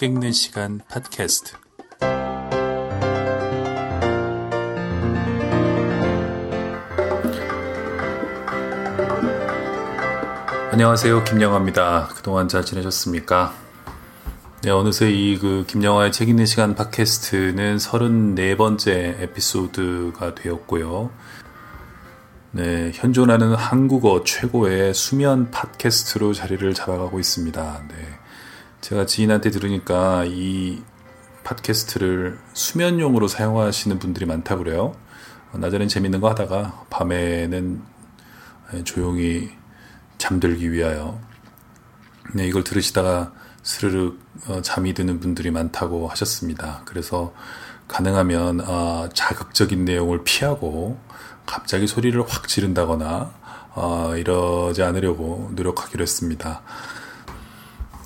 책 읽는 시간 팟캐스트. 안녕하세요. 김영화입니다. 그동안 잘 지내셨습니까? 네, 어느새 이 그 김영화의 책 읽는 시간 팟캐스트는 34번째 에피소드가 되었고요. 네, 현존하는 한국어 최고의 수면 팟캐스트로 자리를 잡아가고 있습니다. 네. 제가 지인한테 들으니까 이 팟캐스트를 수면용으로 사용하시는 분들이 많다 그래요. 낮에는 재밌는 거 하다가 밤에는 조용히 잠들기 위하여 네, 이걸 들으시다가 스르륵 어, 잠이 드는 분들이 많다고 하셨습니다. 그래서 가능하면 어, 자극적인 내용을 피하고 갑자기 소리를 확 지른다거나 어, 이러지 않으려고 노력하기로 했습니다.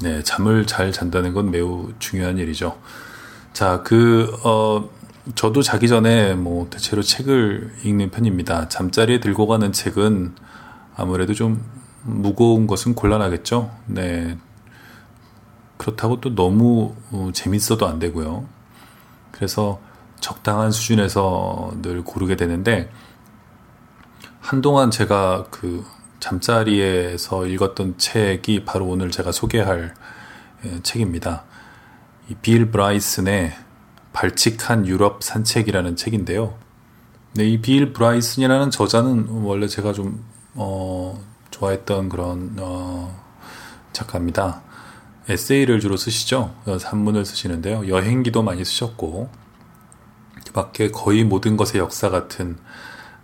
네, 잠을 잘 잔다는 건 매우 중요한 일이죠. 자, 그, 어, 저도 자기 전에 뭐 대체로 책을 읽는 편입니다. 잠자리에 들고 가는 책은 아무래도 좀 무거운 것은 곤란하겠죠. 네. 그렇다고 또 너무 어, 재밌어도 안 되고요. 그래서 적당한 수준에서 늘 고르게 되는데, 한동안 제가 그 잠자리에서 읽었던 책이 바로 오늘 제가 소개할 예, 책입니다. 빌 브라이슨의 발칙한 유럽 산책이라는 책인데요. 네, 이 빌 브라이슨이라는 저자는 원래 제가 좀, 어, 좋아했던 그런, 어, 작가입니다. 에세이를 주로 쓰시죠. 산문을 쓰시는데요. 여행기도 많이 쓰셨고, 그 밖에 거의 모든 것의 역사 같은,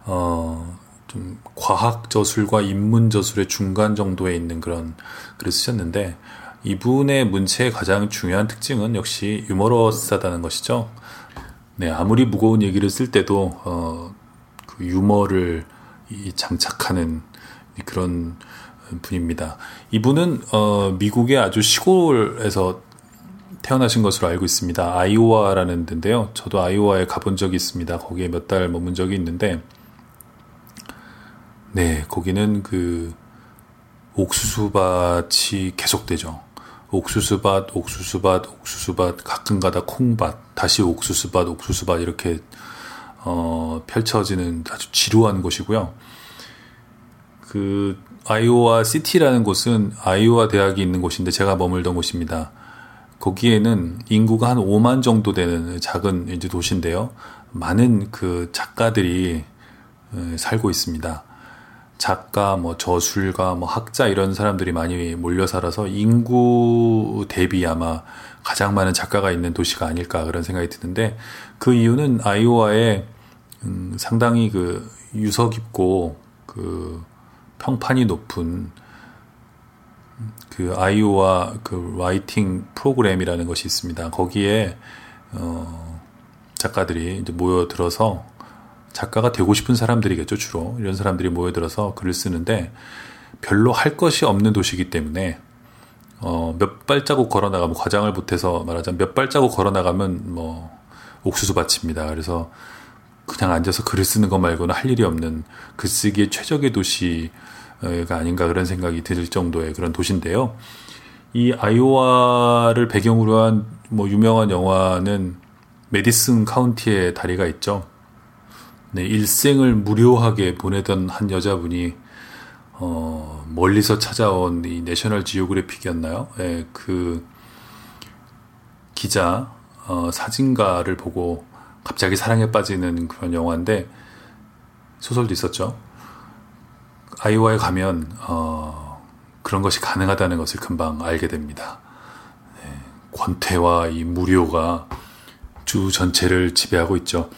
어, 좀 과학 저술과 인문 저술의 중간 정도에 있는 그런 글을 쓰셨는데 이분의 문체의 가장 중요한 특징은 역시 유머러스하다는 것이죠. 네, 아무리 무거운 얘기를 쓸 때도 어, 그 유머를 장착하는 그런 분입니다. 이분은 어, 미국의 아주 시골에서 태어나신 것으로 알고 있습니다. 아이오와라는 데인데요. 저도 아이오와에 가본 적이 있습니다. 거기에 몇 달 머문 적이 있는데 네, 거기는 그 옥수수밭이 계속되죠. 옥수수밭, 옥수수밭, 옥수수밭, 가끔가다 콩밭, 다시 옥수수밭, 옥수수밭 이렇게 어, 펼쳐지는 아주 지루한 곳이고요. 그 아이오와 시티라는 곳은 아이오와 대학이 있는 곳인데 제가 머물던 곳입니다. 거기에는 인구가 한 5만 정도 되는 작은 이제 도시인데요. 많은 그 작가들이 살고 있습니다. 작가, 뭐 저술가, 뭐 학자 이런 사람들이 많이 몰려 살아서 인구 대비 아마 가장 많은 작가가 있는 도시가 아닐까 그런 생각이 드는데 그 이유는 아이오와에 음, 상당히 그 유서 깊고 그 평판이 높은 그 아이오와 그 라이팅 프로그램이라는 것이 있습니다. 거기에 어 작가들이 이제 모여들어서 작가가 되고 싶은 사람들이겠죠, 주로. 이런 사람들이 모여들어서 글을 쓰는데 별로 할 것이 없는 도시이기 때문에 어, 몇 발자국 걸어 나가면 과장을 못해서 말하자면 몇 발자국 걸어 나가면 뭐 옥수수 밭입니다. 그래서 그냥 앉아서 글을 쓰는 것 말고는 할 일이 없는 글쓰기의 최적의 도시가 아닌가 그런 생각이 들 정도의 그런 도시인데요. 이 아이오와를 배경으로 한 뭐 유명한 영화는 메디슨 카운티의 다리가 있죠. 네, 일생을 무료하게 보내던 한 여자분이 어, 멀리서 찾아온 이 내셔널 지오그래픽이었나요? 네, 그 기자 어, 사진가를 보고 갑자기 사랑에 빠지는 그런 영화인데 소설도 있었죠. 아이오와에 가면 어, 그런 것이 가능하다는 것을 금방 알게 됩니다. 네, 권태와 이 무료가 주 전체를 지배하고 있죠.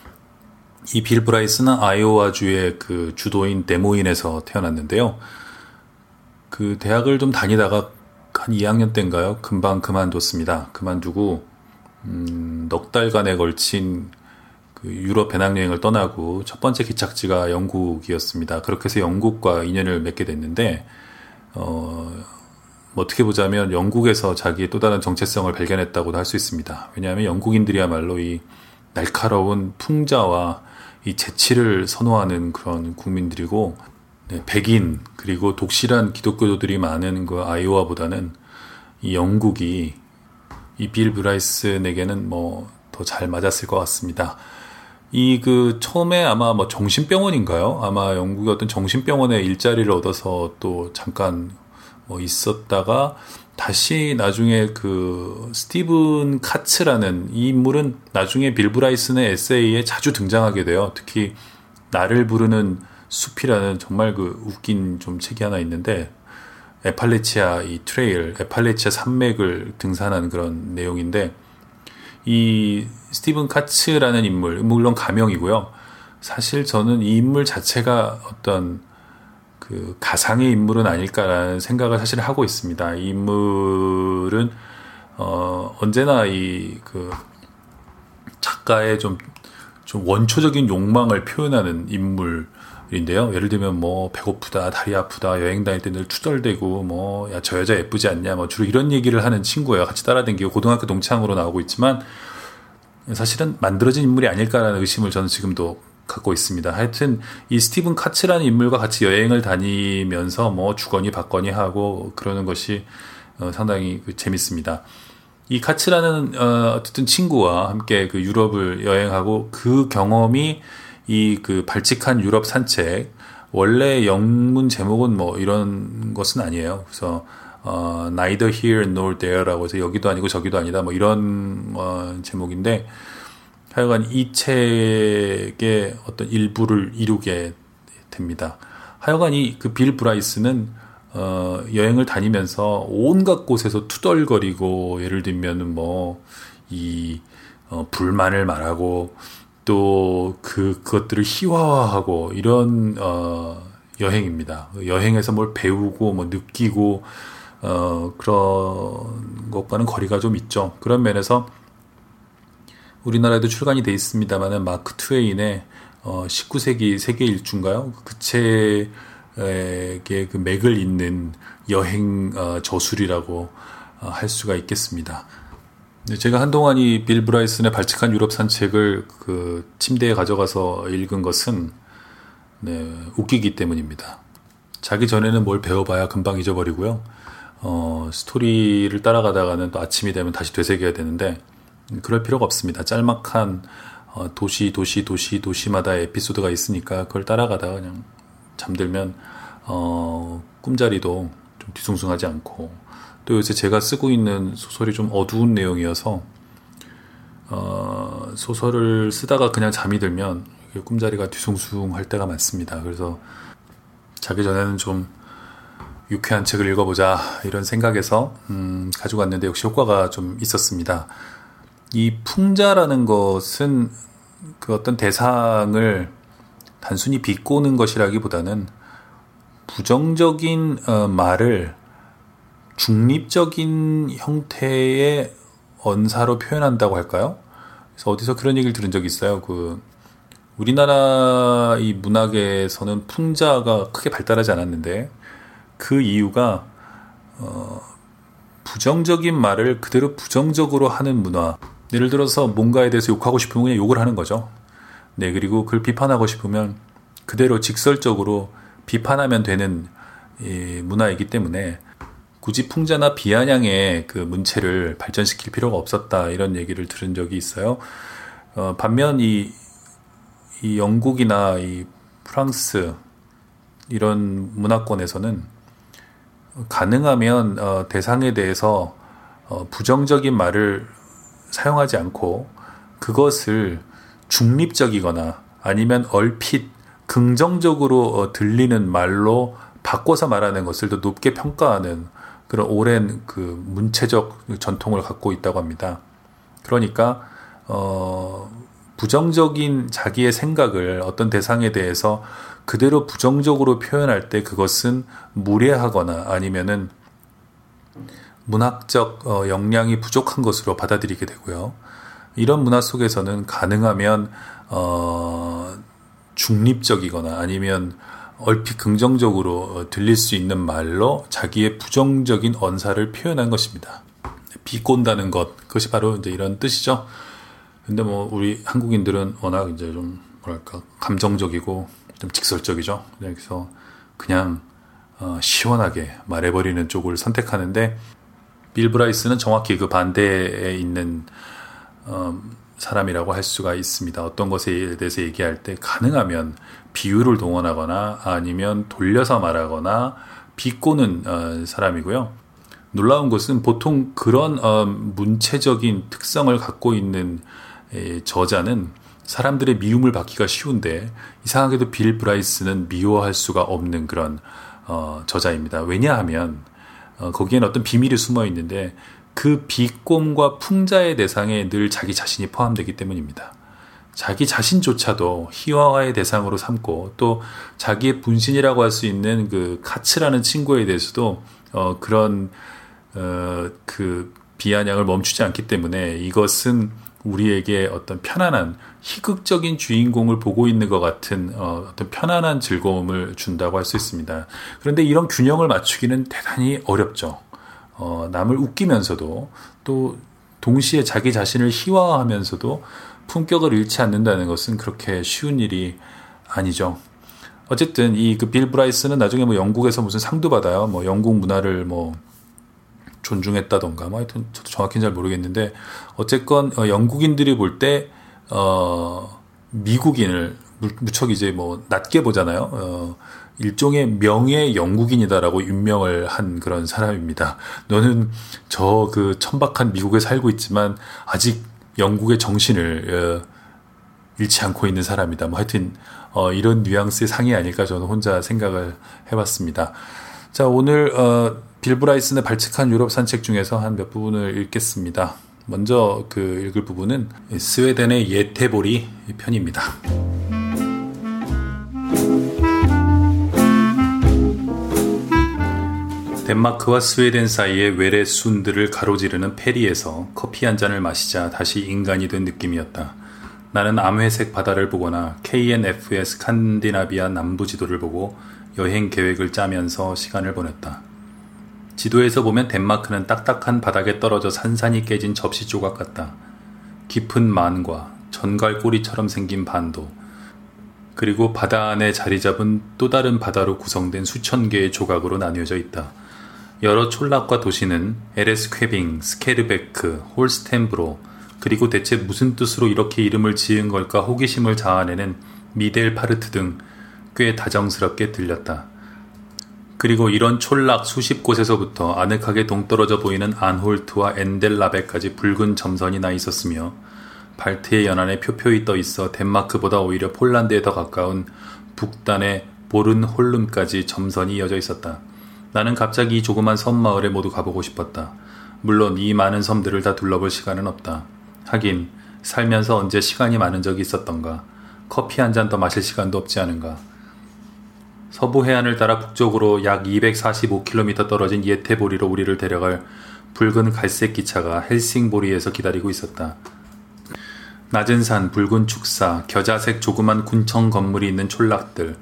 이 빌 브라이스는 아이오와주의 그 주도인 데모인에서 태어났는데요. 그 대학을 좀 다니다가 한 2학년 때인가요? 금방 그만뒀습니다. 그만두고 음, 넉 달간에 걸친 그 유럽 배낭여행을 떠나고 첫 번째 기착지가 영국이었습니다. 그렇게 해서 영국과 인연을 맺게 됐는데 어, 뭐 어떻게 보자면 영국에서 자기의 또 다른 정체성을 발견했다고도 할 수 있습니다. 왜냐하면 영국인들이야말로 이 날카로운 풍자와 이 재치를 선호하는 그런 국민들이고 네, 백인 그리고 독실한 기독교도들이 많은 그 아이오와보다는 이 영국이 이 빌 브라이슨에게는 뭐 더 잘 맞았을 것 같습니다. 이 그 처음에 아마 뭐 정신병원인가요? 아마 영국의 어떤 정신병원에 일자리를 얻어서 또 잠깐 뭐 있었다가 다시 나중에 그 스티븐 카츠라는 이 인물은 나중에 빌 브라이슨의 에세이에 자주 등장하게 돼요. 특히 나를 부르는 숲이라는 정말 그 웃긴 좀 책이 하나 있는데 에팔레치아 이 트레일, 에팔레치아 산맥을 등산한 그런 내용인데 이 스티븐 카츠라는 인물, 물론 가명이고요. 사실 저는 이 인물 자체가 어떤 그 가상의 인물은 아닐까라는 생각을 사실 하고 있습니다. 이 인물은 어 언제나 이 그 작가의 좀좀 원초적인 욕망을 표현하는 인물인데요. 예를 들면 뭐 배고프다, 다리 아프다, 여행 다닐 때 늘 투덜대고 뭐 야 저 여자 예쁘지 않냐, 뭐 주로 이런 얘기를 하는 친구예요. 같이 따라다니고 고등학교 동창으로 나오고 있지만 사실은 만들어진 인물이 아닐까라는 의심을 저는 지금도 갖고 있습니다. 하여튼 이 스티븐 카츠라는 인물과 같이 여행을 다니면서 뭐 주거니 받거니 하고 그러는 것이 어, 상당히 그 재밌습니다. 이 카츠라는 어, 어쨌든 친구와 함께 그 유럽을 여행하고 그 경험이 이 그 발칙한 유럽 산책 원래 영문 제목은 뭐 이런 것은 아니에요. 그래서 어, neither here nor there라고 해서 여기도 아니고 저기도 아니다 뭐 이런 어, 제목인데 하여간 이 책의 어떤 일부를 이루게 됩니다. 하여간 이 그 빌 브라이스는 어, 여행을 다니면서 온갖 곳에서 투덜거리고 예를 들면은 뭐이 어, 불만을 말하고 또 그 그것들을 희화화하고 이런 어, 여행입니다. 여행에서 뭘 배우고 뭐 느끼고 어, 그런 것과는 거리가 좀 있죠. 그런 면에서 우리나라에도 출간이 돼 있습니다만은 마크 트웨인의 어, 19세기 세계 일주인가요? 그 책의 그 맥을 잇는 여행 어, 저술이라고 어, 할 수가 있겠습니다. 제가 한동안 이 빌 브라이슨의 발칙한 유럽 산책을 그 침대에 가져가서 읽은 것은 네, 웃기기 때문입니다. 자기 전에는 뭘 배워봐야 금방 잊어버리고요. 어, 스토리를 따라가다가는 또 아침이 되면 다시 되새겨야 되는데 그럴 필요가 없습니다. 짤막한 어, 도시, 도시, 도시, 도시마다 에피소드가 있으니까 그걸 따라가다가 그냥 잠들면 어, 꿈자리도 좀 뒤숭숭하지 않고 또 요새 제가 쓰고 있는 소설이 좀 어두운 내용이어서 어, 소설을 쓰다가 그냥 잠이 들면 꿈자리가 뒤숭숭할 때가 많습니다. 그래서 자기 전에는 좀 유쾌한 책을 읽어보자 이런 생각에서 음, 가지고 왔는데 역시 효과가 좀 있었습니다. 이 풍자라는 것은 그 어떤 대상을 단순히 비꼬는 것이라기보다는 부정적인 어, 말을 중립적인 형태의 언사로 표현한다고 할까요? 그래서 어디서 그런 얘기를 들은 적이 있어요. 그 우리나라 이 문학에서는 풍자가 크게 발달하지 않았는데 그 이유가 어, 부정적인 말을 그대로 부정적으로 하는 문화 예를 들어서 뭔가에 대해서 욕하고 싶으면 그냥 욕을 하는 거죠. 네, 그리고 그걸 비판하고 싶으면 그대로 직설적으로 비판하면 되는 이 문화이기 때문에 굳이 풍자나 비아냥의 그 문체를 발전시킬 필요가 없었다 이런 얘기를 들은 적이 있어요. 어, 반면 이, 이 영국이나 이 프랑스 이런 문화권에서는 가능하면 어, 대상에 대해서 어, 부정적인 말을 사용하지 않고 그것을 중립적이거나 아니면 얼핏 긍정적으로 어, 들리는 말로 바꿔서 말하는 것을 더 높게 평가하는 그런 오랜 그 문체적 전통을 갖고 있다고 합니다. 그러니까 어 부정적인 자기의 생각을 어떤 대상에 대해서 그대로 부정적으로 표현할 때 그것은 무례하거나 아니면은 문학적 어, 역량이 부족한 것으로 받아들이게 되고요. 이런 문화 속에서는 가능하면 어, 중립적이거나 아니면 얼핏 긍정적으로 어, 들릴 수 있는 말로 자기의 부정적인 언사를 표현한 것입니다. 비꼰다는 것 그것이 바로 이제 이런 뜻이죠. 근데 뭐 우리 한국인들은 워낙 이제 좀 뭐랄까 감정적이고 좀 직설적이죠. 그래서 그냥 어, 시원하게 말해버리는 쪽을 선택하는데 빌 브라이스는 정확히 그 반대에 있는 어, 사람이라고 할 수가 있습니다. 어떤 것에 대해서 얘기할 때 가능하면 비유를 동원하거나 아니면 돌려서 말하거나 비꼬는 어, 사람이고요. 놀라운 것은 보통 그런 어, 문체적인 특성을 갖고 있는 에, 저자는 사람들의 미움을 받기가 쉬운데 이상하게도 빌 브라이스는 미워할 수가 없는 그런 어, 저자입니다. 왜냐하면 어, 거기에는 어떤 비밀이 숨어 있는데 그 비꼼과 풍자의 대상에 늘 자기 자신이 포함되기 때문입니다. 자기 자신조차도 희화화의 대상으로 삼고 또 자기의 분신이라고 할 수 있는 그 카츠라는 친구에 대해서도 어, 그런 어, 그 비아냥을 멈추지 않기 때문에 이것은 우리에게 어떤 편안한 희극적인 주인공을 보고 있는 것 같은 어, 어떤 편안한 즐거움을 준다고 할 수 있습니다. 그런데 이런 균형을 맞추기는 대단히 어렵죠. 어, 남을 웃기면서도 또 동시에 자기 자신을 희화화하면서도 품격을 잃지 않는다는 것은 그렇게 쉬운 일이 아니죠. 어쨌든 이 그 빌 브라이스는 나중에 뭐 영국에서 무슨 상도 받아요. 뭐 영국 문화를 뭐 존중했다던가 뭐 하여튼 저도 정확히는 잘 모르겠는데 어쨌건 어, 영국인들이 볼 때 어, 미국인을 무척 이제 뭐 낮게 보잖아요. 어, 일종의 명예 영국인이다라고 윤명을 한 그런 사람입니다. 너는 저 그 천박한 미국에 살고 있지만 아직 영국의 정신을 어, 잃지 않고 있는 사람이다. 뭐 하여튼 어, 이런 뉘앙스의 상이 아닐까 저는 혼자 생각을 해봤습니다. 자 오늘 어, 빌 브라이슨의 발칙한 유럽 산책 중에서 한 몇 부분을 읽겠습니다. 먼저 그 읽을 부분은 스웨덴의 예테보리 편입니다. 덴마크와 스웨덴 사이의 외래 순들을 가로지르는 페리에서 커피 한 잔을 마시자 다시 인간이 된 느낌이었다. 나는 암회색 바다를 보거나 KNF의 스칸디나비아 남부 지도를 보고 여행 계획을 짜면서 시간을 보냈다. 지도에서 보면 덴마크는 딱딱한 바닥에 떨어져 산산이 깨진 접시 조각 같다. 깊은 만과 전갈 꼬리처럼 생긴 반도, 그리고 바다 안에 자리 잡은 또 다른 바다로 구성된 수천 개의 조각으로 나뉘어져 있다. 여러 촌락과 도시는 에레스퀘빙, 스케르베크, 홀스텐브로, 그리고 대체 무슨 뜻으로 이렇게 이름을 지은 걸까 호기심을 자아내는 미델파르트 등 꽤 다정스럽게 들렸다. 그리고 이런 촌락 수십 곳에서부터 아늑하게 동떨어져 보이는 안홀트와 엔델라베까지 붉은 점선이 나 있었으며 발트해 연안에 표표히 떠 있어 덴마크보다 오히려 폴란드에 더 가까운 북단의 보른홀름까지 점선이 이어져 있었다. 나는 갑자기 이 조그만 섬 마을에 모두 가보고 싶었다. 물론 이 많은 섬들을 다 둘러볼 시간은 없다. 하긴 살면서 언제 시간이 많은 적이 있었던가. 커피 한 잔 더 마실 시간도 없지 않은가. 서부 해안을 따라 북쪽으로 약 245km 떨어진 예테보리로 우리를 데려갈 붉은 갈색 기차가 헬싱보리에서 기다리고 있었다. 낮은 산, 붉은 축사, 겨자색 조그만 군청 건물이 있는 촌락들,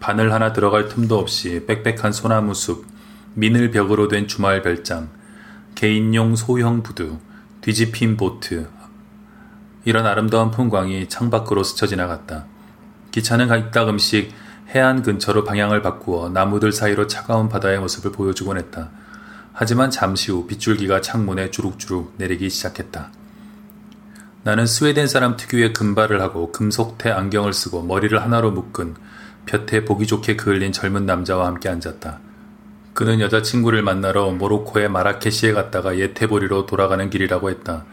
바늘 하나 들어갈 틈도 없이 빽빽한 소나무 숲, 민을 벽으로 된 주말 별장, 개인용 소형 부두, 뒤집힌 보트, 이런 아름다운 풍광이 창밖으로 스쳐 지나갔다. 기차는 이따금씩 해안 근처로 방향을 바꾸어 나무들 사이로 차가운 바다의 모습을 보여주곤 했다. 하지만 잠시 후 빗줄기가 창문에 주룩주룩 내리기 시작했다. 나는 스웨덴 사람 특유의 금발을 하고 금속태 안경을 쓰고 머리를 하나로 묶은 볕에 보기 좋게 그을린 젊은 남자와 함께 앉았다. 그는 여자친구를 만나러 모로코의 마라케시에 갔다가 예테보리로 돌아가는 길이라고 했다.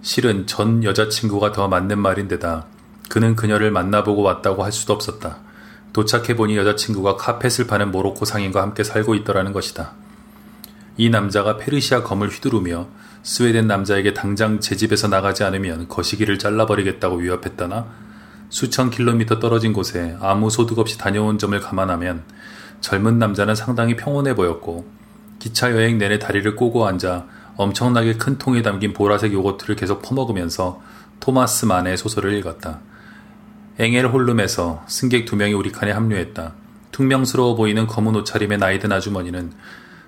실은 전 여자친구가 더 맞는 말인데다 그는 그녀를 만나보고 왔다고 할 수도 없었다. 도착해보니 여자친구가 카펫을 파는 모로코 상인과 함께 살고 있더라는 것이다. 이 남자가 페르시아 검을 휘두르며 스웨덴 남자에게 당장 제 집에서 나가지 않으면 거시기를 잘라버리겠다고 위협했다나 수천 킬로미터 떨어진 곳에 아무 소득 없이 다녀온 점을 감안하면 젊은 남자는 상당히 평온해 보였고 기차 여행 내내 다리를 꼬고 앉아 엄청나게 큰 통에 담긴 보라색 요거트를 계속 퍼먹으면서 토마스 만의 소설을 읽었다. 엥엘 홀룸에서 승객 두 명이 우리 칸에 합류했다. 퉁명스러워 보이는 검은 옷차림의 나이든 아주머니는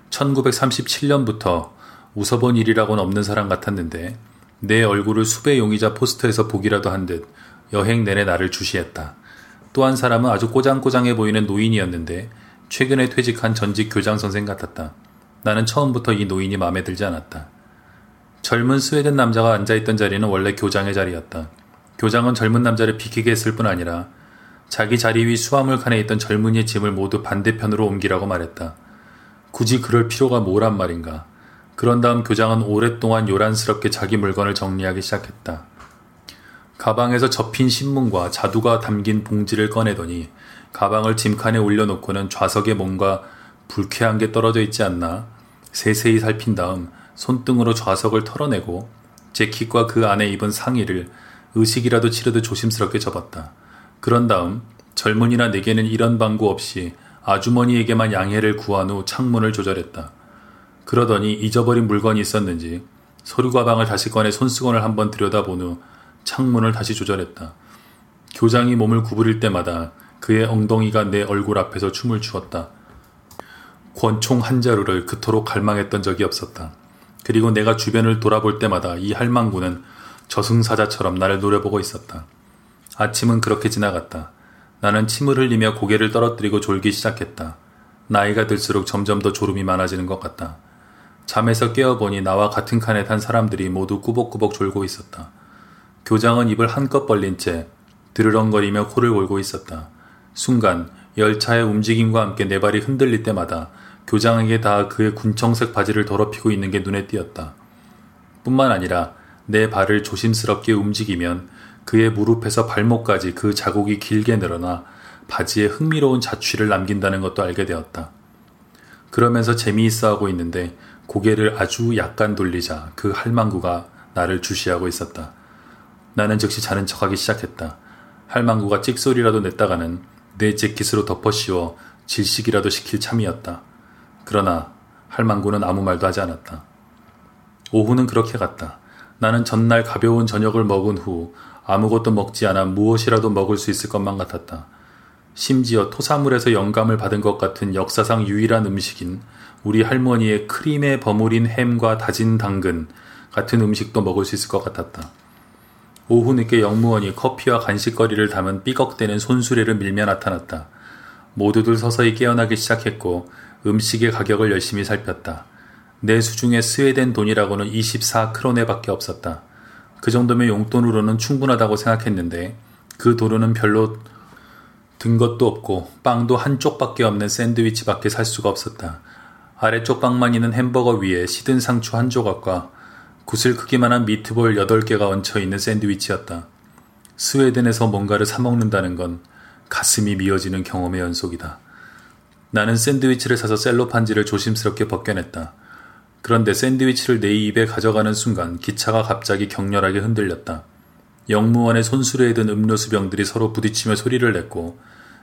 1937년부터 웃어본 일이라고는 없는 사람 같았는데 내 얼굴을 수배 용의자 포스터에서 보기라도 한 듯 여행 내내 나를 주시했다. 또 한 사람은 아주 꼬장꼬장해 보이는 노인이었는데 최근에 퇴직한 전직 교장 선생 같았다. 나는 처음부터 이 노인이 마음에 들지 않았다. 젊은 스웨덴 남자가 앉아있던 자리는 원래 교장의 자리였다. 교장은 젊은 남자를 비키게 했을 뿐 아니라 자기 자리 위 수화물 칸에 있던 젊은이의 짐을 모두 반대편으로 옮기라고 말했다. 굳이 그럴 필요가 뭐란 말인가. 그런 다음 교장은 오랫동안 요란스럽게 자기 물건을 정리하기 시작했다. 가방에서 접힌 신문과 자두가 담긴 봉지를 꺼내더니 가방을 짐칸에 올려놓고는 좌석에 뭔가 불쾌한 게 떨어져 있지 않나 세세히 살핀 다음 손등으로 좌석을 털어내고 재킷과 그 안에 입은 상의를 의식이라도 치르듯 조심스럽게 접었다. 그런 다음 젊은이나 내게는 이런 방구 없이 아주머니에게만 양해를 구한 후 창문을 조절했다. 그러더니 잊어버린 물건이 있었는지 서류 가방을 다시 꺼내 손수건을 한번 들여다본 후 창문을 다시 조절했다. 교장이 몸을 구부릴 때마다 그의 엉덩이가 내 얼굴 앞에서 춤을 추었다. 권총 한 자루를 그토록 갈망했던 적이 없었다. 그리고 내가 주변을 돌아볼 때마다 이 할망구는 저승사자처럼 나를 노려보고 있었다. 아침은 그렇게 지나갔다. 나는 침을 흘리며 고개를 떨어뜨리고 졸기 시작했다. 나이가 들수록 점점 더 졸음이 많아지는 것 같다. 잠에서 깨어보니 나와 같은 칸에 탄 사람들이 모두 꾸벅꾸벅 졸고 있었다. 교장은 입을 한껏 벌린 채 드르렁거리며 코를 골고 있었다. 순간 열차의 움직임과 함께 내 발이 흔들릴 때마다 교장에게 다 그의 군청색 바지를 더럽히고 있는 게 눈에 띄었다. 뿐만 아니라 내 발을 조심스럽게 움직이면 그의 무릎에서 발목까지 그 자국이 길게 늘어나 바지에 흥미로운 자취를 남긴다는 것도 알게 되었다. 그러면서 재미있어 하고 있는데 고개를 아주 약간 돌리자 그 할망구가 나를 주시하고 있었다. 나는 즉시 자는 척하기 시작했다. 할망구가 찍소리라도 냈다가는 내 재킷으로 덮어 씌워 질식이라도 시킬 참이었다. 그러나 할망구는 아무 말도 하지 않았다. 오후는 그렇게 갔다. 나는 전날 가벼운 저녁을 먹은 후 아무것도 먹지 않아 무엇이라도 먹을 수 있을 것만 같았다. 심지어 토사물에서 영감을 받은 것 같은 역사상 유일한 음식인 우리 할머니의 크림에 버무린 햄과 다진 당근 같은 음식도 먹을 수 있을 것 같았다. 오후 늦게 영무원이 커피와 간식거리를 담은 삐걱대는 손수레를 밀며 나타났다. 모두들 서서히 깨어나기 시작했고 음식의 가격을 열심히 살폈다. 내 수중에 스웨덴 돈이라고는 24크로네밖에 없었다. 그 정도면 용돈으로는 충분하다고 생각했는데 그 도로는 별로 든 것도 없고 빵도 한 쪽밖에 없는 샌드위치밖에 살 수가 없었다. 아래쪽 빵만 있는 햄버거 위에 시든 상추 한 조각과 구슬 크기만한 미트볼 8개가 얹혀 있는 샌드위치였다. 스웨덴에서 뭔가를 사 먹는다는 건 가슴이 미어지는 경험의 연속이다. 나는 샌드위치를 사서 셀로판지를 조심스럽게 벗겨냈다. 그런데 샌드위치를 내 입에 가져가는 순간 기차가 갑자기 격렬하게 흔들렸다. 영무원의 손수레에 든 음료수병들이 서로 부딪히며 소리를 냈고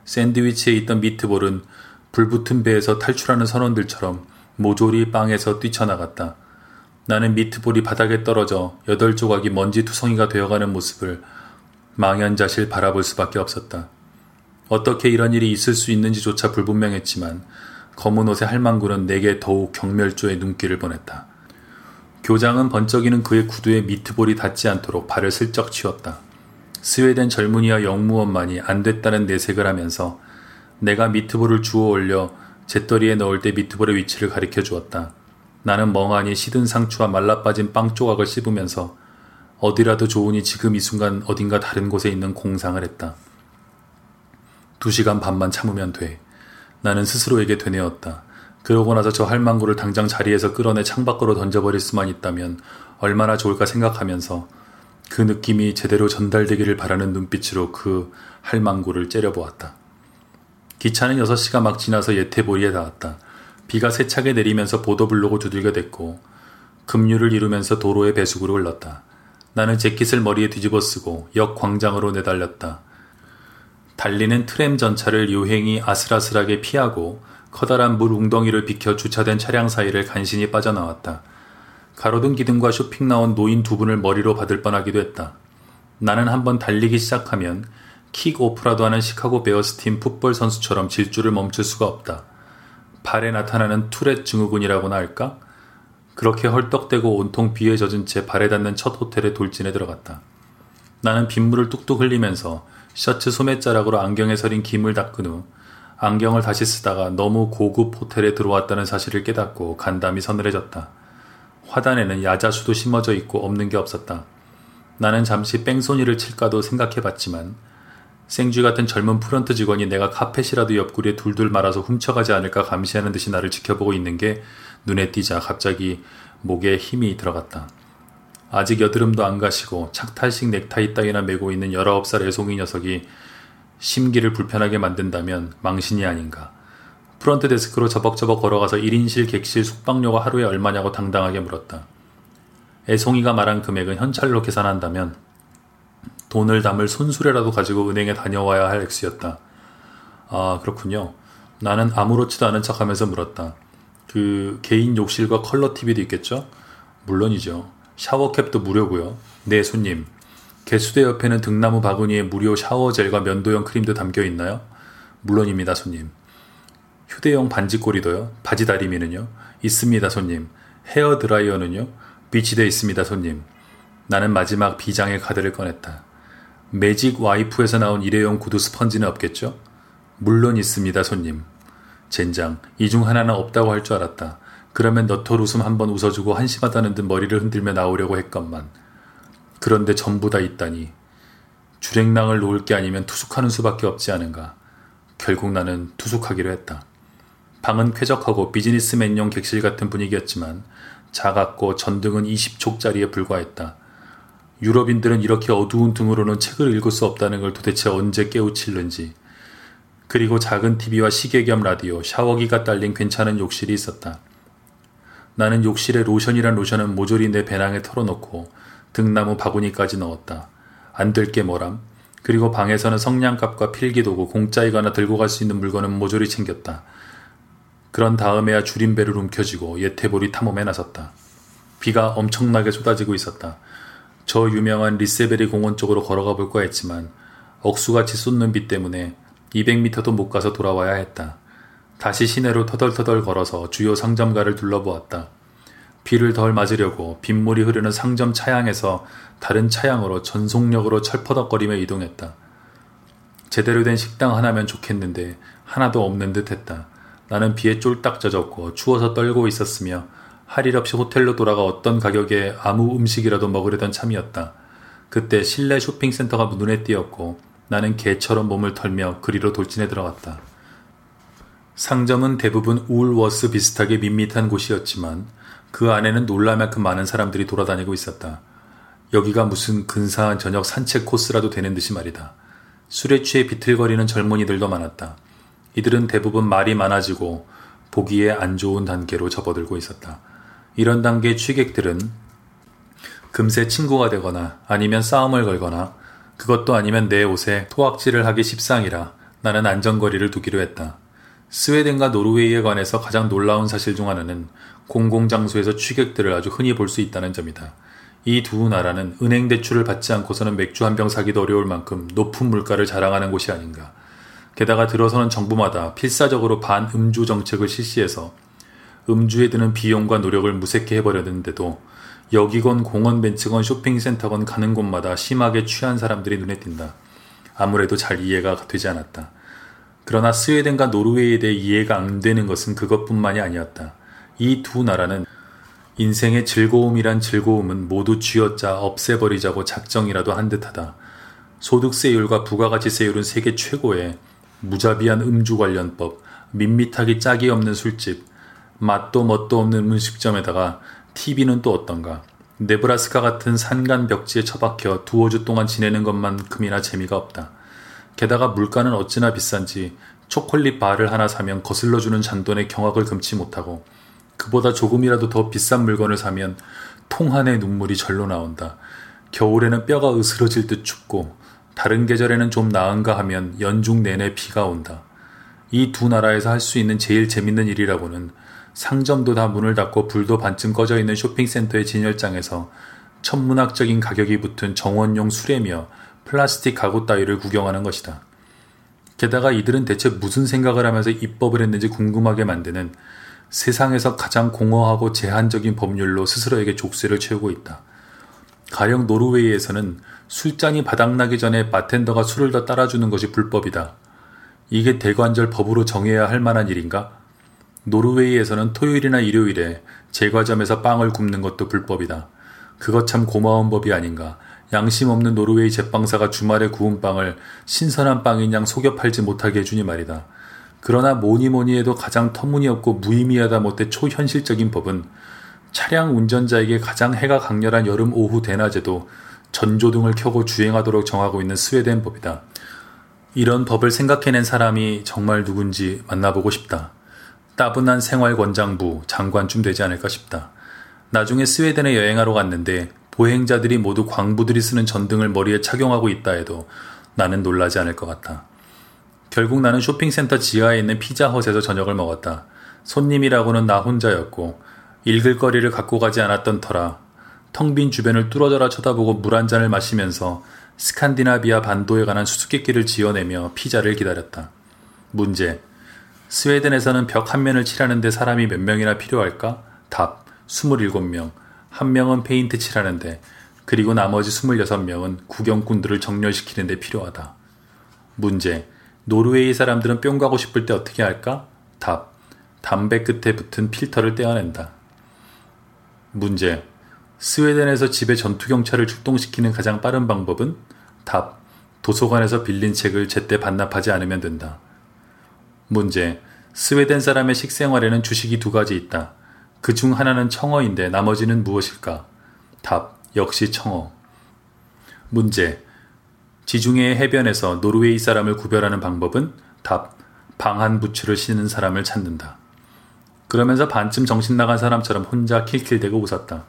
샌드위치에 있던 미트볼은 불붙은 배에서 탈출하는 선원들처럼 모조리 빵에서 뛰쳐나갔다. 나는 미트볼이 바닥에 떨어져 여덟 조각이 먼지 투성이가 되어가는 모습을 망연자실 바라볼 수밖에 없었다. 어떻게 이런 일이 있을 수 있는지조차 불분명했지만 검은 옷의 할망구는 내게 더욱 경멸조의 눈길을 보냈다. 교장은 번쩍이는 그의 구두에 미트볼이 닿지 않도록 발을 슬쩍 치웠다. 스웨덴 젊은이와 영무원만이 안 됐다는 내색을 하면서 내가 미트볼을 주워 올려 재떨이에 넣을 때 미트볼의 위치를 가리켜 주었다. 나는 멍하니 시든 상추와 말라빠진 빵 조각을 씹으면서 어디라도 좋으니 지금 이 순간 어딘가 다른 곳에 있는 공상을 했다. 두 시간 반만 참으면 돼. 나는 스스로에게 되뇌었다. 그러고 나서 저 할망구를 당장 자리에서 끌어내 창밖으로 던져버릴 수만 있다면 얼마나 좋을까 생각하면서 그 느낌이 제대로 전달되기를 바라는 눈빛으로 그 할망구를 째려보았다. 기차는 6시가 막 지나서 예태보리에 닿았다. 비가 세차게 내리면서 보도블록을 두들겨댔고 급류를 이루면서 도로에 배수구를 흘렀다. 나는 재킷을 머리에 뒤집어 쓰고 역 광장으로 내달렸다. 달리는 트램 전차를 요행이 아슬아슬하게 피하고 커다란 물 웅덩이를 비켜 주차된 차량 사이를 간신히 빠져나왔다. 가로등 기둥과 쇼핑 나온 노인 두 분을 머리로 받을 뻔하기도 했다. 나는 한번 달리기 시작하면 킥 오프라도 하는 시카고 베어스 팀 풋볼 선수처럼 질주를 멈출 수가 없다. 발에 나타나는 투렛 증후군이라고나 할까? 그렇게 헐떡대고 온통 비에 젖은 채 발에 닿는 첫 호텔에 돌진해 들어갔다. 나는 빗물을 뚝뚝 흘리면서 셔츠 소매자락으로 안경에 서린 김을 닦은 후 안경을 다시 쓰다가 너무 고급 호텔에 들어왔다는 사실을 깨닫고 간담이 서늘해졌다. 화단에는 야자수도 심어져 있고 없는 게 없었다. 나는 잠시 뺑소니를 칠까도 생각해봤지만 생쥐 같은 젊은 프런트 직원이 내가 카펫이라도 옆구리에 둘둘 말아서 훔쳐가지 않을까 감시하는 듯이 나를 지켜보고 있는 게 눈에 띄자 갑자기 목에 힘이 들어갔다. 아직 여드름도 안 가시고 착탈식 넥타이 따위나 메고 있는 19살 애송이 녀석이 심기를 불편하게 만든다면 망신이 아닌가. 프런트 데스크로 저벅저벅 걸어가서 1인실 객실 숙박료가 하루에 얼마냐고 당당하게 물었다. 애송이가 말한 금액은 현찰로 계산한다면 돈을 담을 손수레라도 가지고 은행에 다녀와야 할 액수였다. 아, 그렇군요. 나는 아무렇지도 않은 척 하면서 물었다. 그 개인 욕실과 컬러 TV도 있겠죠? 물론이죠. 샤워캡도 무료고요. 네, 손님. 개수대 옆에는 등나무 바구니에 무료 샤워젤과 면도용 크림도 담겨 있나요? 물론입니다, 손님. 휴대용 반지꼬리도요? 바지 다리미는요? 있습니다, 손님. 헤어 드라이어는요? 비치되어 있습니다, 손님. 나는 마지막 비장의 카드를 꺼냈다. 매직 와이프에서 나온 일회용 구두 스펀지는 없겠죠? 물론 있습니다, 손님. 젠장, 이 중 하나는 없다고 할 줄 알았다. 그러면 너털 웃음 한번 웃어주고 한심하다는 듯 머리를 흔들며 나오려고 했건만. 그런데 전부 다 있다니. 주랭랑을 놓을 게 아니면 투숙하는 수밖에 없지 않은가. 결국 나는 투숙하기로 했다. 방은 쾌적하고 비즈니스맨용 객실 같은 분위기였지만 작았고 전등은 20촉짜리에 불과했다. 유럽인들은 이렇게 어두운 등으로는 책을 읽을 수 없다는 걸 도대체 언제 깨우칠는지. 그리고 작은 TV와 시계 겸 라디오, 샤워기가 딸린 괜찮은 욕실이 있었다. 나는 욕실에 로션이란 로션은 모조리 내 배낭에 털어놓고 등나무 바구니까지 넣었다. 안 될 게 뭐람? 그리고 방에서는 성냥갑과 필기도구, 공짜이거나 들고 갈 수 있는 물건은 모조리 챙겼다. 그런 다음에야 줄임배를 움켜쥐고 예태볼이 탐험에 나섰다. 비가 엄청나게 쏟아지고 있었다. 저 유명한 리세베리 공원 쪽으로 걸어가 볼까 했지만 억수같이 쏟는 비 때문에 200m도 못 가서 돌아와야 했다. 다시 시내로 터덜터덜 걸어서 주요 상점가를 둘러보았다. 비를 덜 맞으려고 빗물이 흐르는 상점 차양에서 다른 차양으로 전속력으로 철퍼덕거리며 이동했다. 제대로 된 식당 하나면 좋겠는데 하나도 없는 듯 했다. 나는 비에 쫄딱 젖었고 추워서 떨고 있었으며 할 일 없이 호텔로 돌아가 어떤 가격에 아무 음식이라도 먹으려던 참이었다. 그때 실내 쇼핑센터가 눈에 띄었고 나는 개처럼 몸을 털며 그리로 돌진해 들어갔다. 상점은 대부분 울워스 비슷하게 밋밋한 곳이었지만 그 안에는 놀랄 만큼 많은 사람들이 돌아다니고 있었다. 여기가 무슨 근사한 저녁 산책 코스라도 되는 듯이 말이다. 술에 취해 비틀거리는 젊은이들도 많았다. 이들은 대부분 말이 많아지고 보기에 안 좋은 단계로 접어들고 있었다. 이런 단계의 취객들은 금세 친구가 되거나 아니면 싸움을 걸거나 그것도 아니면 내 옷에 토악질을 하기 십상이라 나는 안전거리를 두기로 했다. 스웨덴과 노르웨이에 관해서 가장 놀라운 사실 중 하나는 공공장소에서 취객들을 아주 흔히 볼 수 있다는 점이다. 이 두 나라는 은행 대출을 받지 않고서는 맥주 한 병 사기도 어려울 만큼 높은 물가를 자랑하는 곳이 아닌가. 게다가 들어서는 정부마다 필사적으로 반음주 정책을 실시해서 음주에 드는 비용과 노력을 무색해 해버렸는데도 여기건 공원 벤치건 쇼핑센터건 가는 곳마다 심하게 취한 사람들이 눈에 띈다. 아무래도 잘 이해가 되지 않았다. 그러나 스웨덴과 노르웨이에 대해 이해가 안 되는 것은 그것뿐만이 아니었다. 이 두 나라는 인생의 즐거움이란 즐거움은 모두 쥐어짜 없애버리자고 작정이라도 한 듯하다. 소득세율과 부가가치세율은 세계 최고의 무자비한 음주 관련법, 밋밋하기 짝이 없는 술집, 맛도 멋도 없는 음식점에다가 TV는 또 어떤가. 네브라스카 같은 산간 벽지에 처박혀 두어 주 동안 지내는 것만큼이나 재미가 없다. 게다가 물가는 어찌나 비싼지 초콜릿 바를 하나 사면 거슬러 주는 잔돈의 경악을 금치 못하고 그보다 조금이라도 더 비싼 물건을 사면 통 안의 눈물이 절로 나온다. 겨울에는 뼈가 으스러질 듯 춥고 다른 계절에는 좀 나은가 하면 연중 내내 비가 온다. 이 두 나라에서 할 수 있는 제일 재밌는 일이라고는 상점도 다 문을 닫고 불도 반쯤 꺼져 있는 쇼핑센터의 진열장에서 천문학적인 가격이 붙은 정원용 수레며 플라스틱 가구 따위를 구경하는 것이다. 게다가 이들은 대체 무슨 생각을 하면서 입법을 했는지 궁금하게 만드는 세상에서 가장 공허하고 제한적인 법률로 스스로에게 족쇄를 채우고 있다. 가령 노르웨이에서는 술잔이 바닥나기 전에 바텐더가 술을 더 따라주는 것이 불법이다. 이게 대관절 법으로 정해야 할 만한 일인가? 노르웨이에서는 토요일이나 일요일에 제과점에서 빵을 굽는 것도 불법이다. 그것 참 고마운 법이 아닌가. 양심 없는 노르웨이 제빵사가 주말에 구운 빵을 신선한 빵인 양 속여 팔지 못하게 해주니 말이다. 그러나 뭐니 뭐니 해도 가장 터무니없고 무의미하다 못해 초현실적인 법은 차량 운전자에게 가장 해가 강렬한 여름 오후 대낮에도 전조등을 켜고 주행하도록 정하고 있는 스웨덴 법이다. 이런 법을 생각해낸 사람이 정말 누군지 만나보고 싶다. 따분한 생활 권장부 장관쯤 되지 않을까 싶다. 나중에 스웨덴에 여행하러 갔는데 보행자들이 모두 광부들이 쓰는 전등을 머리에 착용하고 있다 해도 나는 놀라지 않을 것 같다. 결국 나는 쇼핑센터 지하에 있는 피자헛에서 저녁을 먹었다. 손님이라고는 나 혼자였고 읽을 거리를 갖고 가지 않았던 터라 텅 빈 주변을 뚫어져라 쳐다보고 물 한 잔을 마시면서 스칸디나비아 반도에 관한 수수께끼를 지어내며 피자를 기다렸다. 문제. 스웨덴에서는 벽 한 면을 칠하는데 사람이 몇 명이나 필요할까? 답. 27명. 한 명은 페인트 칠하는데, 그리고 나머지 26명은 구경꾼들을 정렬시키는 데 필요하다. 문제. 노르웨이 사람들은 뿅 가고 싶을 때 어떻게 할까? 답. 담배 끝에 붙은 필터를 떼어낸다. 문제. 스웨덴에서 집에 전투경찰을 출동시키는 가장 빠른 방법은? 답. 도서관에서 빌린 책을 제때 반납하지 않으면 된다. 문제. 스웨덴 사람의 식생활에는 주식이 두 가지 있다. 그 중 하나는 청어인데 나머지는 무엇일까? 답. 역시 청어. 문제. 지중해 해변에서 노르웨이 사람을 구별하는 방법은? 답. 방한 부츠를 신은 사람을 찾는다. 그러면서 반쯤 정신 나간 사람처럼 혼자 킬킬대고 웃었다.